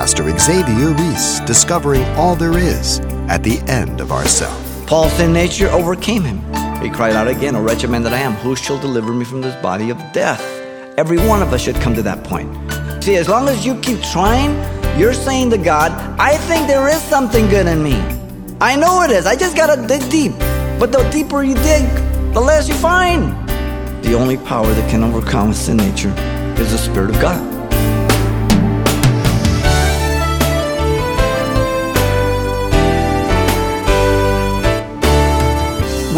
Pastor Xavier Ries discovering all there is at the end of ourself. Paul's sin nature overcame him. He cried out again, O wretched man that I am, who shall deliver me from this body of death? Every one of us should come to that point. See, as long as you keep trying, you're saying to God, I think there is something good in me. I know it is. I just gotta dig deep. But the deeper you dig, the less you find. The only power that can overcome sin nature is the Spirit of God.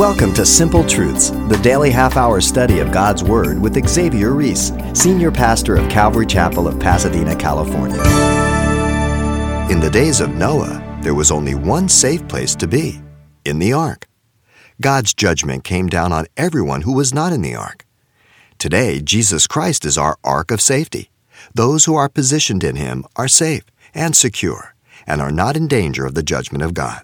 Welcome to Simple Truths, the daily half hour study of God's Word with Xavier Ries, Senior Pastor of Calvary Chapel of Pasadena, California. In the days of Noah, there was only one safe place to be in the ark. God's judgment came down on everyone who was not in the ark. Today, Jesus Christ is our ark of safety. Those who are positioned in Him are safe and secure and are not in danger of the judgment of God.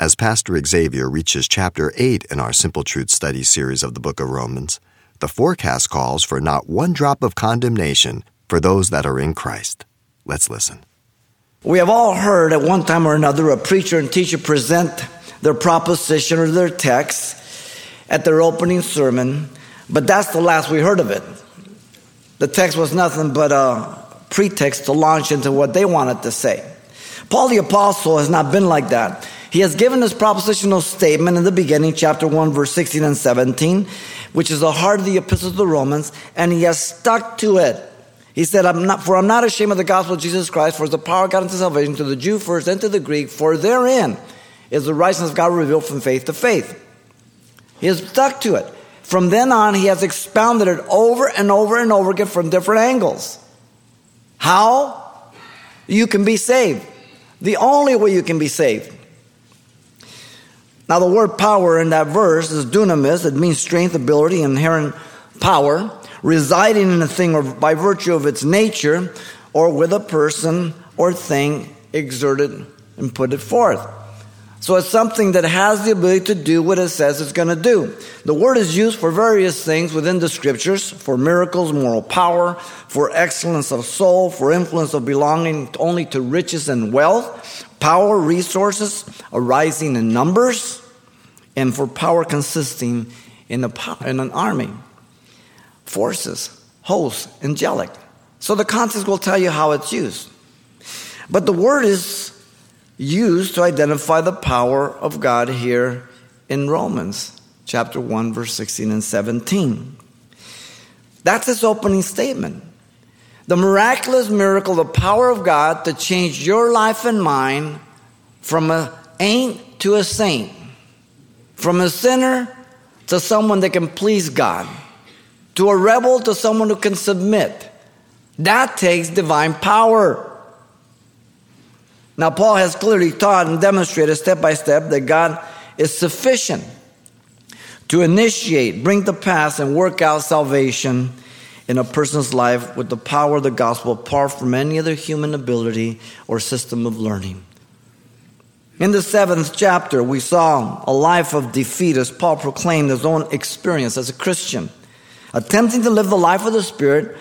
As Pastor Xavier reaches chapter 8 in our Simple Truth study series of the book of Romans, the forecast calls for not one drop of condemnation for those that are in Christ. Let's listen. We have all heard at one time or another a preacher and teacher present their proposition or their text at their opening sermon, but that's the last we heard of it. The text was nothing but a pretext to launch into what they wanted to say. Paul the Apostle has not been like that. He has given his propositional statement in the beginning, chapter 1, verse 16 and 17, which is the heart of the epistle to the Romans, and he has stuck to it. He said, I'm not, For I'm not ashamed of the gospel of Jesus Christ, for it's the power of God unto salvation to the Jew first and to the Greek, for therein is the righteousness of God revealed from faith to faith. He has stuck to it. From then on, he has expounded it over and over and over again from different angles. How you can be saved. The only way you can be saved now, the word power in that verse is dunamis. It means strength, ability, inherent power, residing in a thing or by virtue of its nature, or with a person or thing exerted and put it forth. So it's something that has the ability to do what it says it's going to do. The word is used for various things within the scriptures for miracles, moral power, for excellence of soul, for influence of belonging only to riches and wealth, power, resources arising in numbers and for power consisting in, a, in an army, forces, hosts, angelic. So the context will tell you how it's used. But the word is used to identify the power of God here in Romans chapter 1, verse 16 and 17. That's his opening statement. The miraculous miracle, the power of God to change your life and mine from a ain't to a saint. From a sinner to someone that can please God, to a rebel to someone who can submit. That takes divine power. Now, Paul has clearly taught and demonstrated step by step that God is sufficient to initiate, bring to pass, and work out salvation in a person's life with the power of the gospel apart from any other human ability or system of learning. In the seventh chapter, we saw a life of defeat as Paul proclaimed his own experience as a Christian, attempting to live the life of the Spirit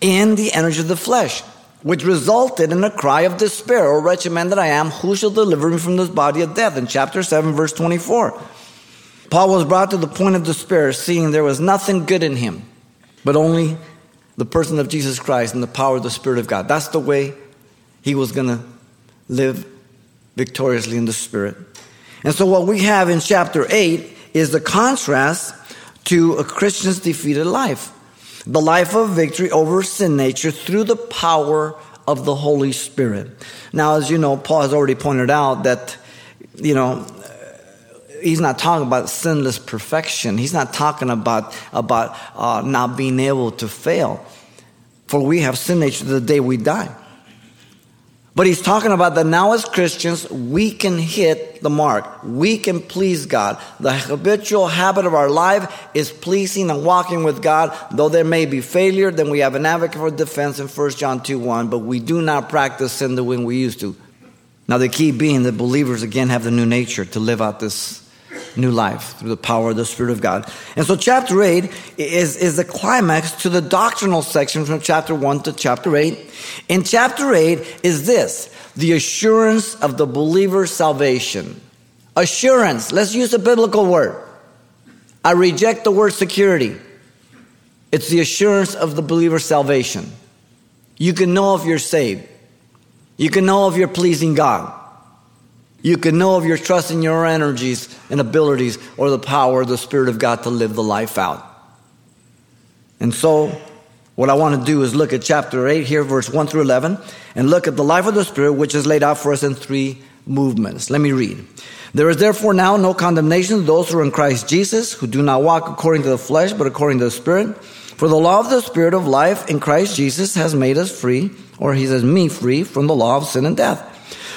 in the energy of the flesh, which resulted in a cry of despair, O wretched man that I am, who shall deliver me from this body of death? In chapter 7, verse 24. Paul was brought to the point of despair, seeing there was nothing good in him, but only the person of Jesus Christ and the power of the Spirit of God. That's the way he was going to live victoriously in the Spirit. And so, what we have in chapter 8 is the contrast to a Christian's defeated life the life of victory over sin nature through the power of the Holy Spirit. Now, as you know, Paul has already pointed out that, you know, he's not talking about sinless perfection. He's not talking about, about uh, not being able to fail. For we have sin nature the day we die. But he's talking about that now as Christians, we can hit the mark. We can please God. The habitual habit of our life is pleasing and walking with God. Though there may be failure, then we have an advocate for defense in 1 John 2 1, but we do not practice sin the way we used to. Now, the key being that believers again have the new nature to live out this new life through the power of the Spirit of God. And so chapter 8 is, is the climax to the doctrinal section from chapter 1 to chapter 8. In chapter 8 is this the assurance of the believer's salvation. Assurance, let's use a biblical word. I reject the word security. It's the assurance of the believer's salvation. You can know if you're saved. You can know if you're pleasing God. You can know if you're trusting your energies and abilities or the power of the Spirit of God to live the life out. And so, what I want to do is look at chapter 8 here, verse 1 through 11, and look at the life of the Spirit, which is laid out for us in three movements. Let me read. There is therefore now no condemnation to those who are in Christ Jesus, who do not walk according to the flesh, but according to the Spirit. For the law of the Spirit of life in Christ Jesus has made us free, or he says, me free from the law of sin and death.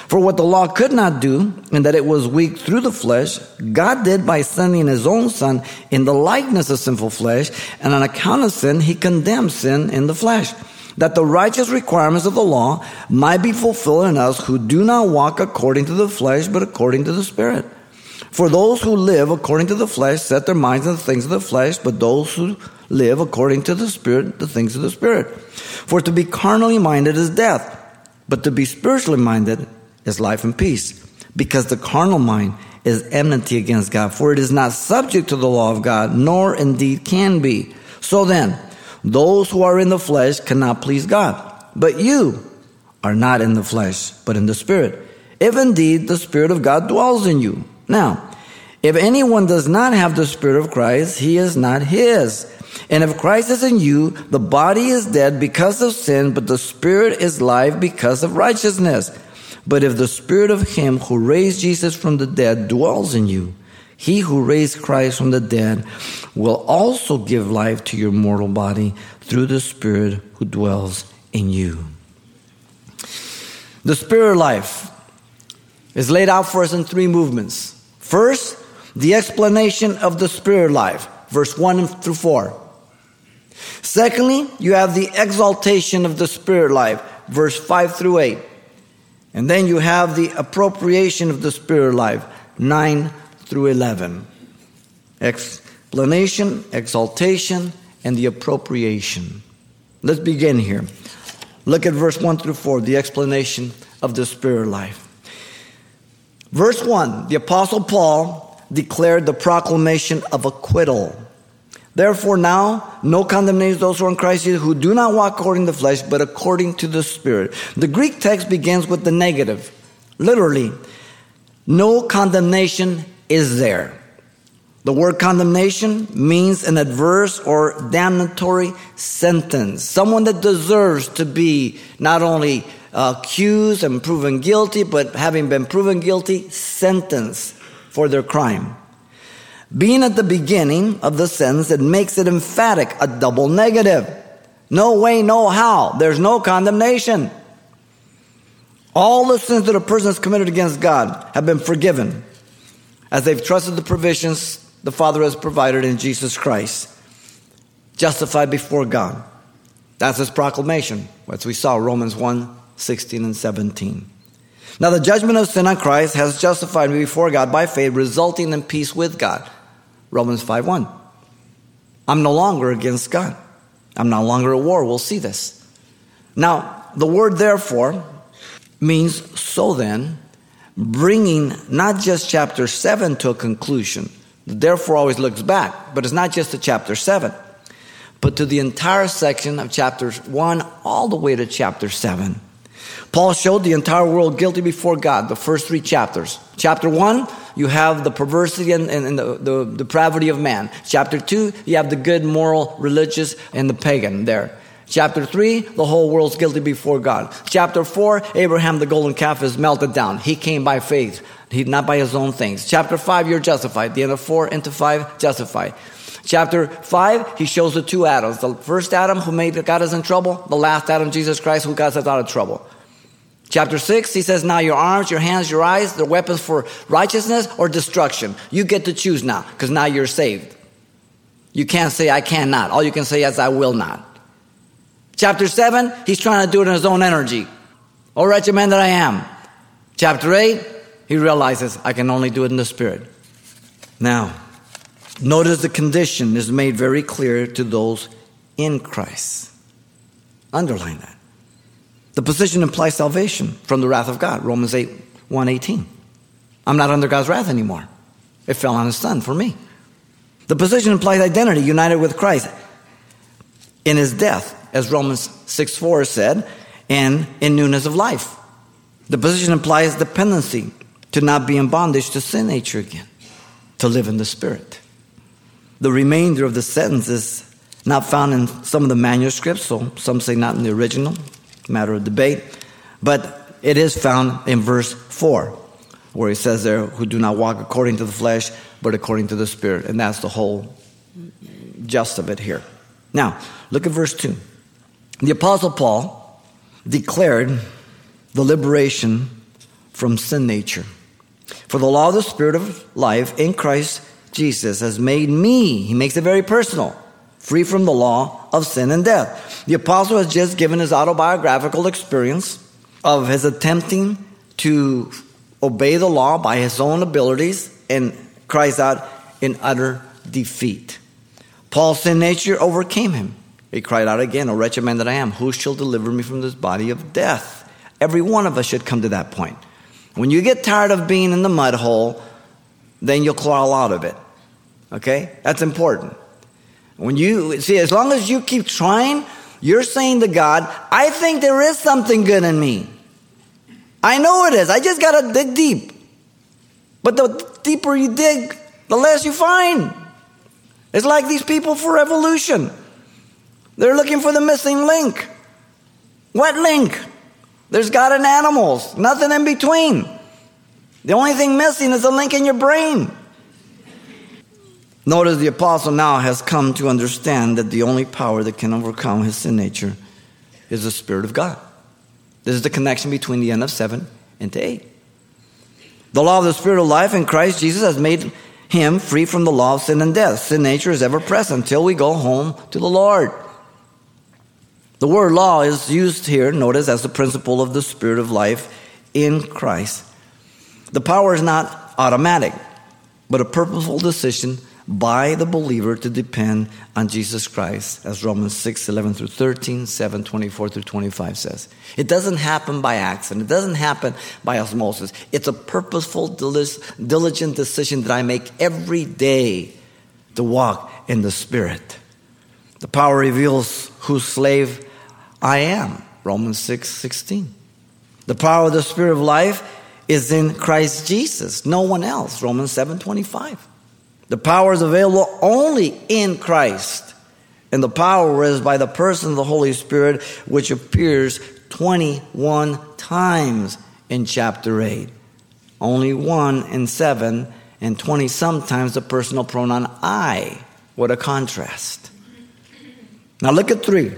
For what the law could not do, in that it was weak through the flesh, God did by sending his own Son in the likeness of sinful flesh, and on account of sin, he condemned sin in the flesh, that the righteous requirements of the law might be fulfilled in us who do not walk according to the flesh, but according to the Spirit. For those who live according to the flesh set their minds on the things of the flesh, but those who live according to the Spirit, the things of the Spirit. For to be carnally minded is death, but to be spiritually minded is life and peace. Because the carnal mind is enmity against God, for it is not subject to the law of God, nor indeed can be. So then, those who are in the flesh cannot please God. But you are not in the flesh, but in the Spirit. If indeed the Spirit of God dwells in you. Now, if anyone does not have the Spirit of Christ, he is not his. And if Christ is in you, the body is dead because of sin, but the spirit is life because of righteousness. But if the spirit of him who raised Jesus from the dead dwells in you, he who raised Christ from the dead will also give life to your mortal body through the spirit who dwells in you. The spirit life is laid out for us in three movements. First, the explanation of the spirit life, verse 1 through 4. Secondly, you have the exaltation of the spirit life, verse 5 through 8. And then you have the appropriation of the spirit life, 9 through 11. Explanation, exaltation, and the appropriation. Let's begin here. Look at verse 1 through 4, the explanation of the spirit life. Verse 1, the Apostle Paul declared the proclamation of acquittal. Therefore, now no condemnation those who are in Christ Jesus who do not walk according to the flesh, but according to the Spirit. The Greek text begins with the negative. Literally, no condemnation is there. The word condemnation means an adverse or damnatory sentence. Someone that deserves to be not only accused and proven guilty, but having been proven guilty, sentenced for their crime. Being at the beginning of the sentence, it makes it emphatic, a double negative. No way, no how. There's no condemnation. All the sins that a person has committed against God have been forgiven as they've trusted the provisions the Father has provided in Jesus Christ. Justified before God. That's his proclamation, as we saw Romans 1 16 and 17. Now, the judgment of sin on Christ has justified me before God by faith, resulting in peace with God. Romans 5 1. I'm no longer against God. I'm no longer at war. We'll see this. Now, the word therefore means so then, bringing not just chapter 7 to a conclusion. Therefore always looks back, but it's not just to chapter 7, but to the entire section of chapters 1 all the way to chapter 7. Paul showed the entire world guilty before God, the first three chapters. Chapter 1, you have the perversity and, and, and the, the, depravity of man. Chapter 2, you have the good, moral, religious, and the pagan there. Chapter 3, the whole world's guilty before God. Chapter 4, Abraham, the golden calf, is melted down. He came by faith, he, not by his own things. Chapter 5, you're justified. The end of 4 into 5, justified. Chapter 5, he shows the two Adams. The first Adam who made God us in trouble, the last Adam, Jesus Christ, who got us out of trouble. Chapter 6, he says, Now your arms, your hands, your eyes, they're weapons for righteousness or destruction. You get to choose now, because now you're saved. You can't say, I cannot. All you can say is, I will not. Chapter 7, he's trying to do it in his own energy. Oh, wretched man that I am. Chapter 8, he realizes, I can only do it in the Spirit. Now, notice the condition is made very clear to those in Christ. Underline that. The position implies salvation from the wrath of God. Romans 8, 118. I'm not under God's wrath anymore. It fell on his son for me. The position implies identity, united with Christ in his death, as Romans 6 4 said, and in newness of life. The position implies dependency, to not be in bondage to sin nature again, to live in the Spirit. The remainder of the sentence is not found in some of the manuscripts, so some say not in the original, matter of debate, but it is found in verse 4, where he says there, who do not walk according to the flesh, but according to the Spirit. And that's the whole gist of it here. Now, look at verse 2. The Apostle Paul declared the liberation from sin nature. For the law of the Spirit of life in Christ Jesus has made me, he makes it very personal, free from the law of sin and death. The apostle has just given his autobiographical experience of his attempting to obey the law by his own abilities and cries out in utter defeat. Paul's sin nature overcame him. He cried out again, O wretched man that I am, who shall deliver me from this body of death? Every one of us should come to that point. When you get tired of being in the mud hole, then you'll crawl out of it. Okay? That's important. When you see, as long as you keep trying, you're saying to God, I think there is something good in me. I know it is. I just got to dig deep. But the deeper you dig, the less you find. It's like these people for evolution. They're looking for the missing link. What link? There's God and animals, nothing in between. The only thing missing is a link in your brain. Notice the apostle now has come to understand that the only power that can overcome his sin nature is the Spirit of God. This is the connection between the end of 7 and to 8. The law of the Spirit of life in Christ Jesus has made him free from the law of sin and death. Sin nature is ever present until we go home to the Lord. The word law is used here, notice, as the principle of the Spirit of life in Christ. The power is not automatic, but a purposeful decision by the believer to depend on Jesus Christ, as Romans 6, 11 through 13, 7, 24 through 25 says. It doesn't happen by accident. It doesn't happen by osmosis. It's a purposeful, diligent decision that I make every day to walk in the Spirit. The power reveals whose slave I am. Romans 6 16. The power of the Spirit of life is in Christ Jesus, no one else. Romans 7 25. The power is available only in Christ. And the power is by the person of the Holy Spirit, which appears 21 times in chapter 8. Only one in 7, and 20 sometimes the personal pronoun I. What a contrast. Now look at 3.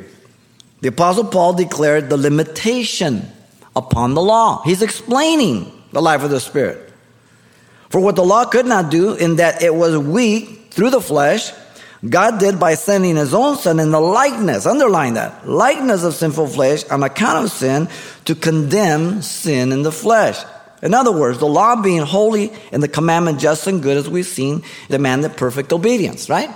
The Apostle Paul declared the limitation upon the law. He's explaining the life of the Spirit. For what the law could not do, in that it was weak through the flesh, God did by sending his own son in the likeness, underline that, likeness of sinful flesh on account of sin to condemn sin in the flesh. In other words, the law being holy and the commandment just and good as we've seen demanded perfect obedience, right?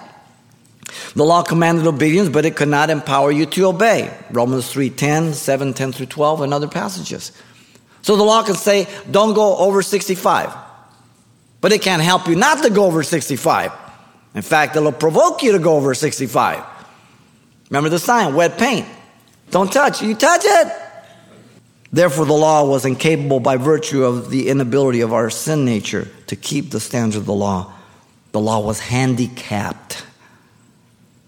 The law commanded obedience, but it could not empower you to obey. Romans 3:10, 7, 10 through 12, and other passages. So the law can say, don't go over 65. But it can't help you not to go over 65. In fact, it'll provoke you to go over 65. Remember the sign, wet paint. Don't touch. You touch it. Therefore, the law was incapable by virtue of the inability of our sin nature to keep the standards of the law. The law was handicapped.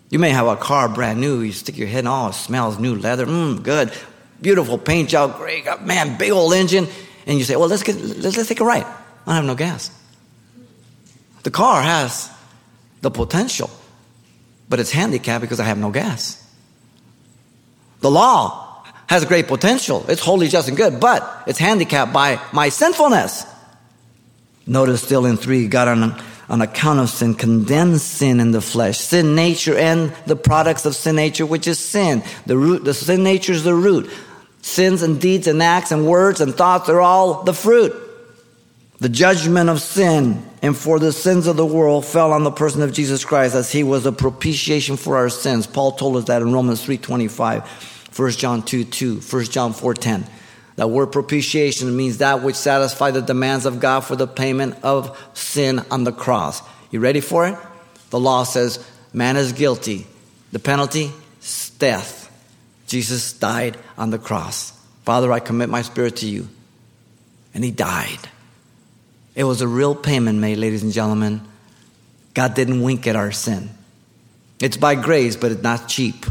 You may have a car brand new, you stick your head in, oh, it smells new leather, mmm, good, beautiful paint job, great, man, big old engine. And you say, well, let's, get, let's, let's take a ride. I don't have no gas. The car has the potential, but it's handicapped because I have no gas. The law has great potential. It's holy, just, and good, but it's handicapped by my sinfulness. Notice still in 3, God on, on account of sin condemns sin in the flesh, sin nature and the products of sin nature, which is sin. The root, the sin nature is the root. Sins and deeds and acts and words and thoughts are all the fruit. The judgment of sin and for the sins of the world fell on the person of Jesus Christ as he was a propitiation for our sins. Paul told us that in Romans 3:25, 1 John 2, 2, 1 John 4:10. That word propitiation means that which satisfies the demands of God for the payment of sin on the cross. You ready for it? The law says man is guilty. The penalty death. Jesus died on the cross. Father, I commit my spirit to you. And he died. It was a real payment made, ladies and gentlemen. God didn't wink at our sin. It's by grace, but it's not cheap.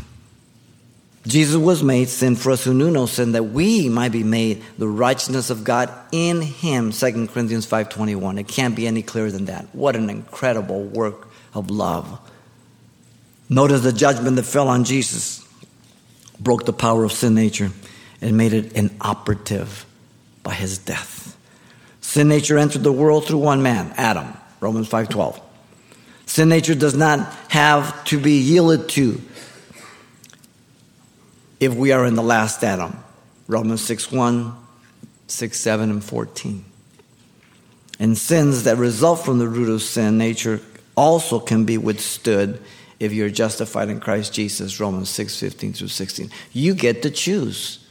Jesus was made sin for us who knew no sin, that we might be made the righteousness of God in him, 2 Corinthians 5.21. It can't be any clearer than that. What an incredible work of love. Notice the judgment that fell on Jesus broke the power of sin nature and made it inoperative by his death. Sin nature entered the world through one man, Adam, Romans 5.12. Sin nature does not have to be yielded to if we are in the last Adam. Romans 6 1, 6, 7, and 14. And sins that result from the root of sin nature also can be withstood if you're justified in Christ Jesus. Romans 6 15 through 16. You get to choose.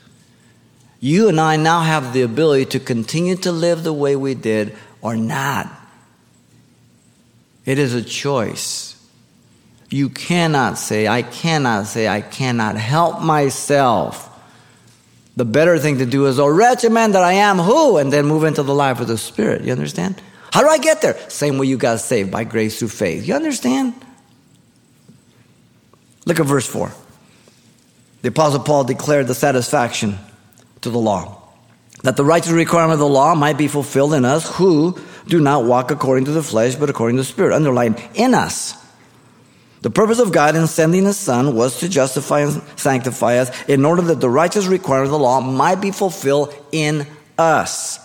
You and I now have the ability to continue to live the way we did or not. It is a choice. You cannot say, I cannot say, I cannot help myself. The better thing to do is, oh, wretched man that I am, who? And then move into the life of the Spirit. You understand? How do I get there? Same way you got saved, by grace through faith. You understand? Look at verse 4. The Apostle Paul declared the satisfaction to the law, that the righteous requirement of the law might be fulfilled in us who do not walk according to the flesh, but according to the Spirit. Underline, in us. The purpose of God in sending His Son was to justify and sanctify us in order that the righteous requirement of the law might be fulfilled in us.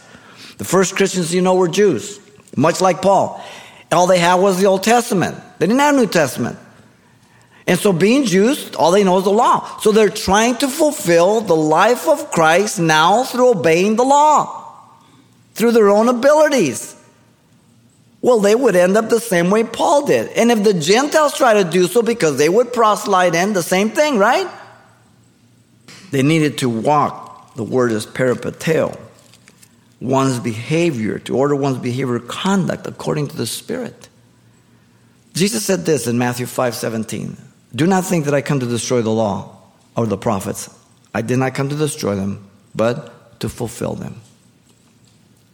The first Christians you know were Jews, much like Paul. All they had was the Old Testament. They didn't have New Testament. And so, being Jews, all they know is the law. So, they're trying to fulfill the life of Christ now through obeying the law, through their own abilities. Well, they would end up the same way Paul did. And if the Gentiles try to do so because they would proselyte in, the same thing, right? They needed to walk, the word is peripateo, one's behavior, to order one's behavior conduct according to the Spirit. Jesus said this in Matthew 5 17. Do not think that I come to destroy the law or the prophets. I did not come to destroy them, but to fulfill them.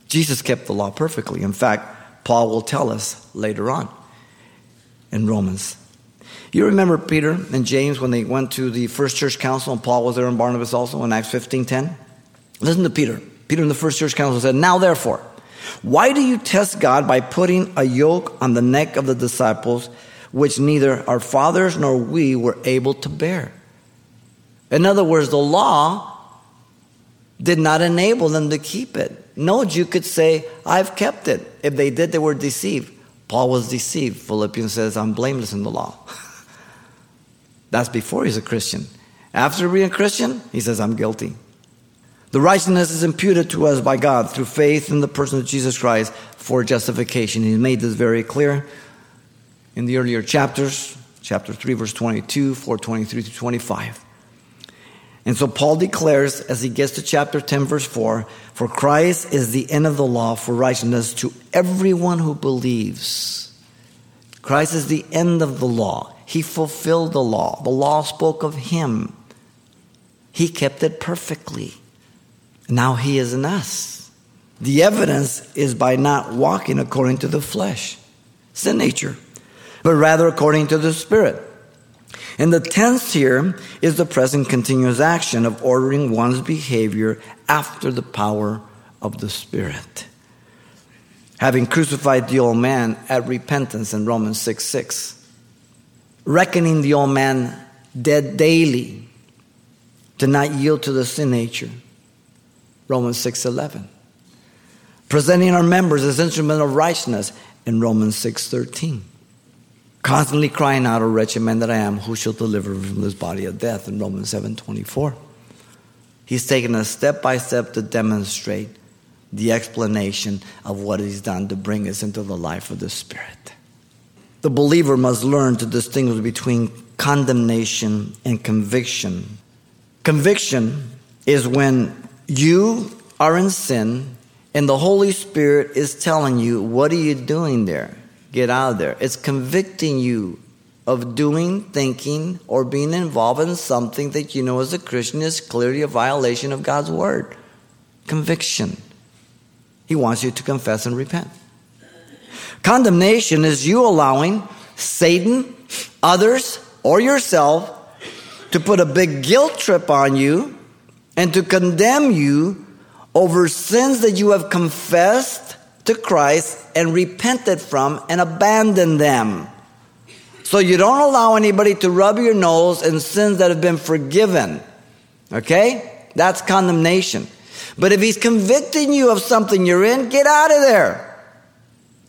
Jesus kept the law perfectly. In fact, Paul will tell us later on in Romans. You remember Peter and James when they went to the first church council and Paul was there and Barnabas also in Acts 15:10? Listen to Peter. Peter in the first church council said, "Now therefore, why do you test God by putting a yoke on the neck of the disciples which neither our fathers nor we were able to bear?" In other words, the law did not enable them to keep it. No Jew could say, I've kept it. If they did, they were deceived. Paul was deceived. Philippians says, I'm blameless in the law. That's before he's a Christian. After being a Christian, he says, I'm guilty. The righteousness is imputed to us by God through faith in the person of Jesus Christ for justification. He made this very clear in the earlier chapters, chapter 3, verse 22, 4, 23 to 25. And so Paul declares as he gets to chapter 10, verse 4 For Christ is the end of the law for righteousness to everyone who believes. Christ is the end of the law. He fulfilled the law. The law spoke of him. He kept it perfectly. Now he is in us. The evidence is by not walking according to the flesh, sin nature, but rather according to the Spirit. And the tense here is the present continuous action of ordering one's behavior after the power of the Spirit. Having crucified the old man at repentance in Romans 6 6. Reckoning the old man dead daily to not yield to the sin nature. Romans 6 11. Presenting our members as instruments of righteousness in Romans 6 13 constantly crying out, O wretched man that I am, who shall deliver me from this body of death? In Romans 7 24. He's taken us step by step to demonstrate the explanation of what He's done to bring us into the life of the Spirit. The believer must learn to distinguish between condemnation and conviction. Conviction is when you are in sin and the Holy Spirit is telling you, What are you doing there? Get out of there. It's convicting you of doing, thinking, or being involved in something that you know as a Christian is clearly a violation of God's Word. Conviction. He wants you to confess and repent. Condemnation is you allowing Satan, others, or yourself to put a big guilt trip on you and to condemn you over sins that you have confessed to Christ and repented from and abandoned them. So you don't allow anybody to rub your nose in sins that have been forgiven. Okay? That's condemnation. But if he's convicting you of something you're in, get out of there.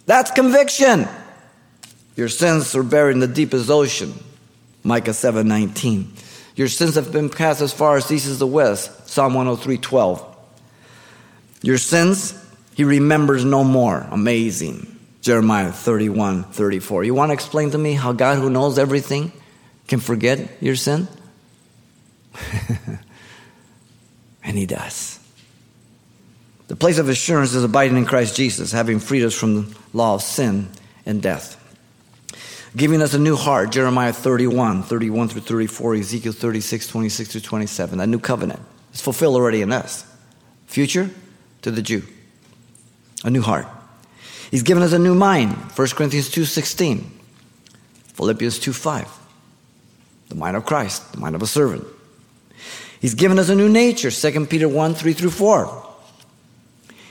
That's conviction. Your sins are buried in the deepest ocean. Micah 7:19. Your sins have been cast as far as east is the west. Psalm 103:12. Your sins he remembers no more. Amazing. Jeremiah 31, 34. You want to explain to me how God, who knows everything, can forget your sin? and He does. The place of assurance is abiding in Christ Jesus, having freed us from the law of sin and death. Giving us a new heart, Jeremiah 31, 31 through 34, Ezekiel 36, 26 through 27. A new covenant is fulfilled already in us. Future to the Jew. A new heart. He's given us a new mind, 1 Corinthians 2.16, Philippians 2.5, the mind of Christ, the mind of a servant. He's given us a new nature, 2 Peter 1, 3 through 4.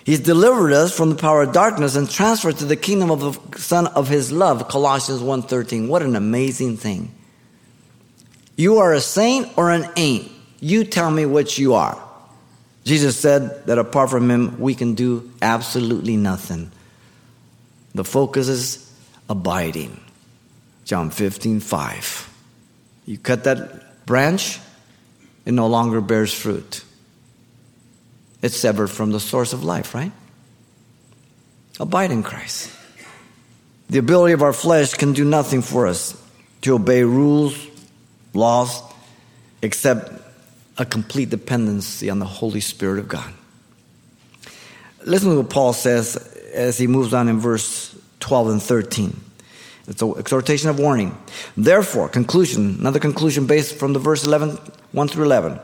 He's delivered us from the power of darkness and transferred to the kingdom of the Son of His love, Colossians 1.13. What an amazing thing. You are a saint or an ain't. You tell me what you are. Jesus said that apart from Him, we can do absolutely nothing. The focus is abiding. John 15, 5. You cut that branch, it no longer bears fruit. It's severed from the source of life, right? Abide in Christ. The ability of our flesh can do nothing for us to obey rules, laws, except a complete dependency on the Holy Spirit of God. Listen to what Paul says as he moves on in verse 12 and 13. It's an exhortation of warning. Therefore, conclusion, another conclusion based from the verse 11, 1 through 11.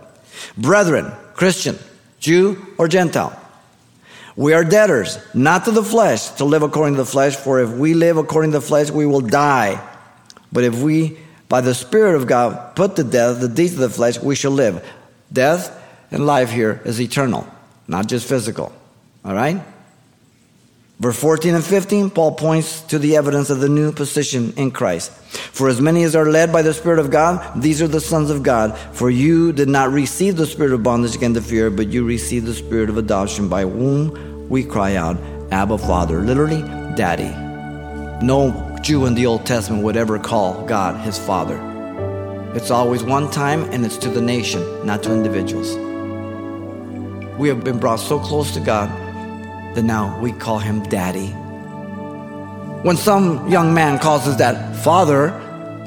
Brethren, Christian, Jew or Gentile, we are debtors, not to the flesh, to live according to the flesh, for if we live according to the flesh, we will die. But if we, by the Spirit of God, put to death the deeds of the flesh, we shall live. Death and life here is eternal, not just physical. All right? Verse 14 and 15, Paul points to the evidence of the new position in Christ. For as many as are led by the Spirit of God, these are the sons of God. For you did not receive the spirit of bondage again to fear, but you received the spirit of adoption by whom we cry out, Abba, Father. Literally, Daddy. No Jew in the Old Testament would ever call God his Father. It's always one time and it's to the nation, not to individuals. We have been brought so close to God that now we call him daddy. When some young man calls his dad father,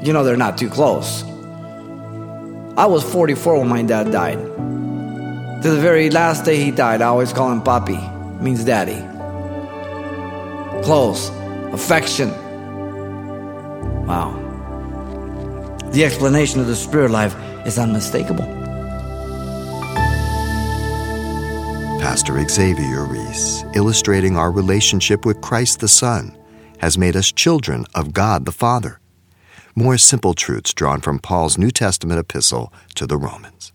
you know they're not too close. I was 44 when my dad died. To the very last day he died, I always call him papi, means daddy. Close, affection. Wow. The explanation of the spirit life is unmistakable. Pastor Xavier Ries, illustrating our relationship with Christ the Son, has made us children of God the Father. More simple truths drawn from Paul's New Testament epistle to the Romans.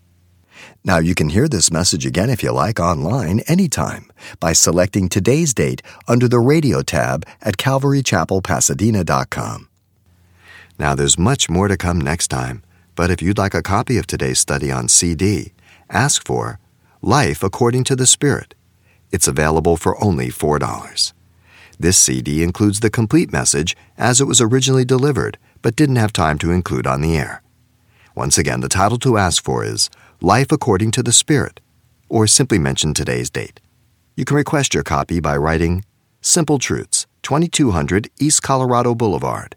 Now, you can hear this message again if you like online anytime by selecting today's date under the radio tab at calvarychapelpasadena.com. Now, there's much more to come next time, but if you'd like a copy of today's study on CD, ask for Life According to the Spirit. It's available for only $4. This CD includes the complete message as it was originally delivered, but didn't have time to include on the air. Once again, the title to ask for is Life According to the Spirit, or simply mention today's date. You can request your copy by writing Simple Truths, 2200 East Colorado Boulevard,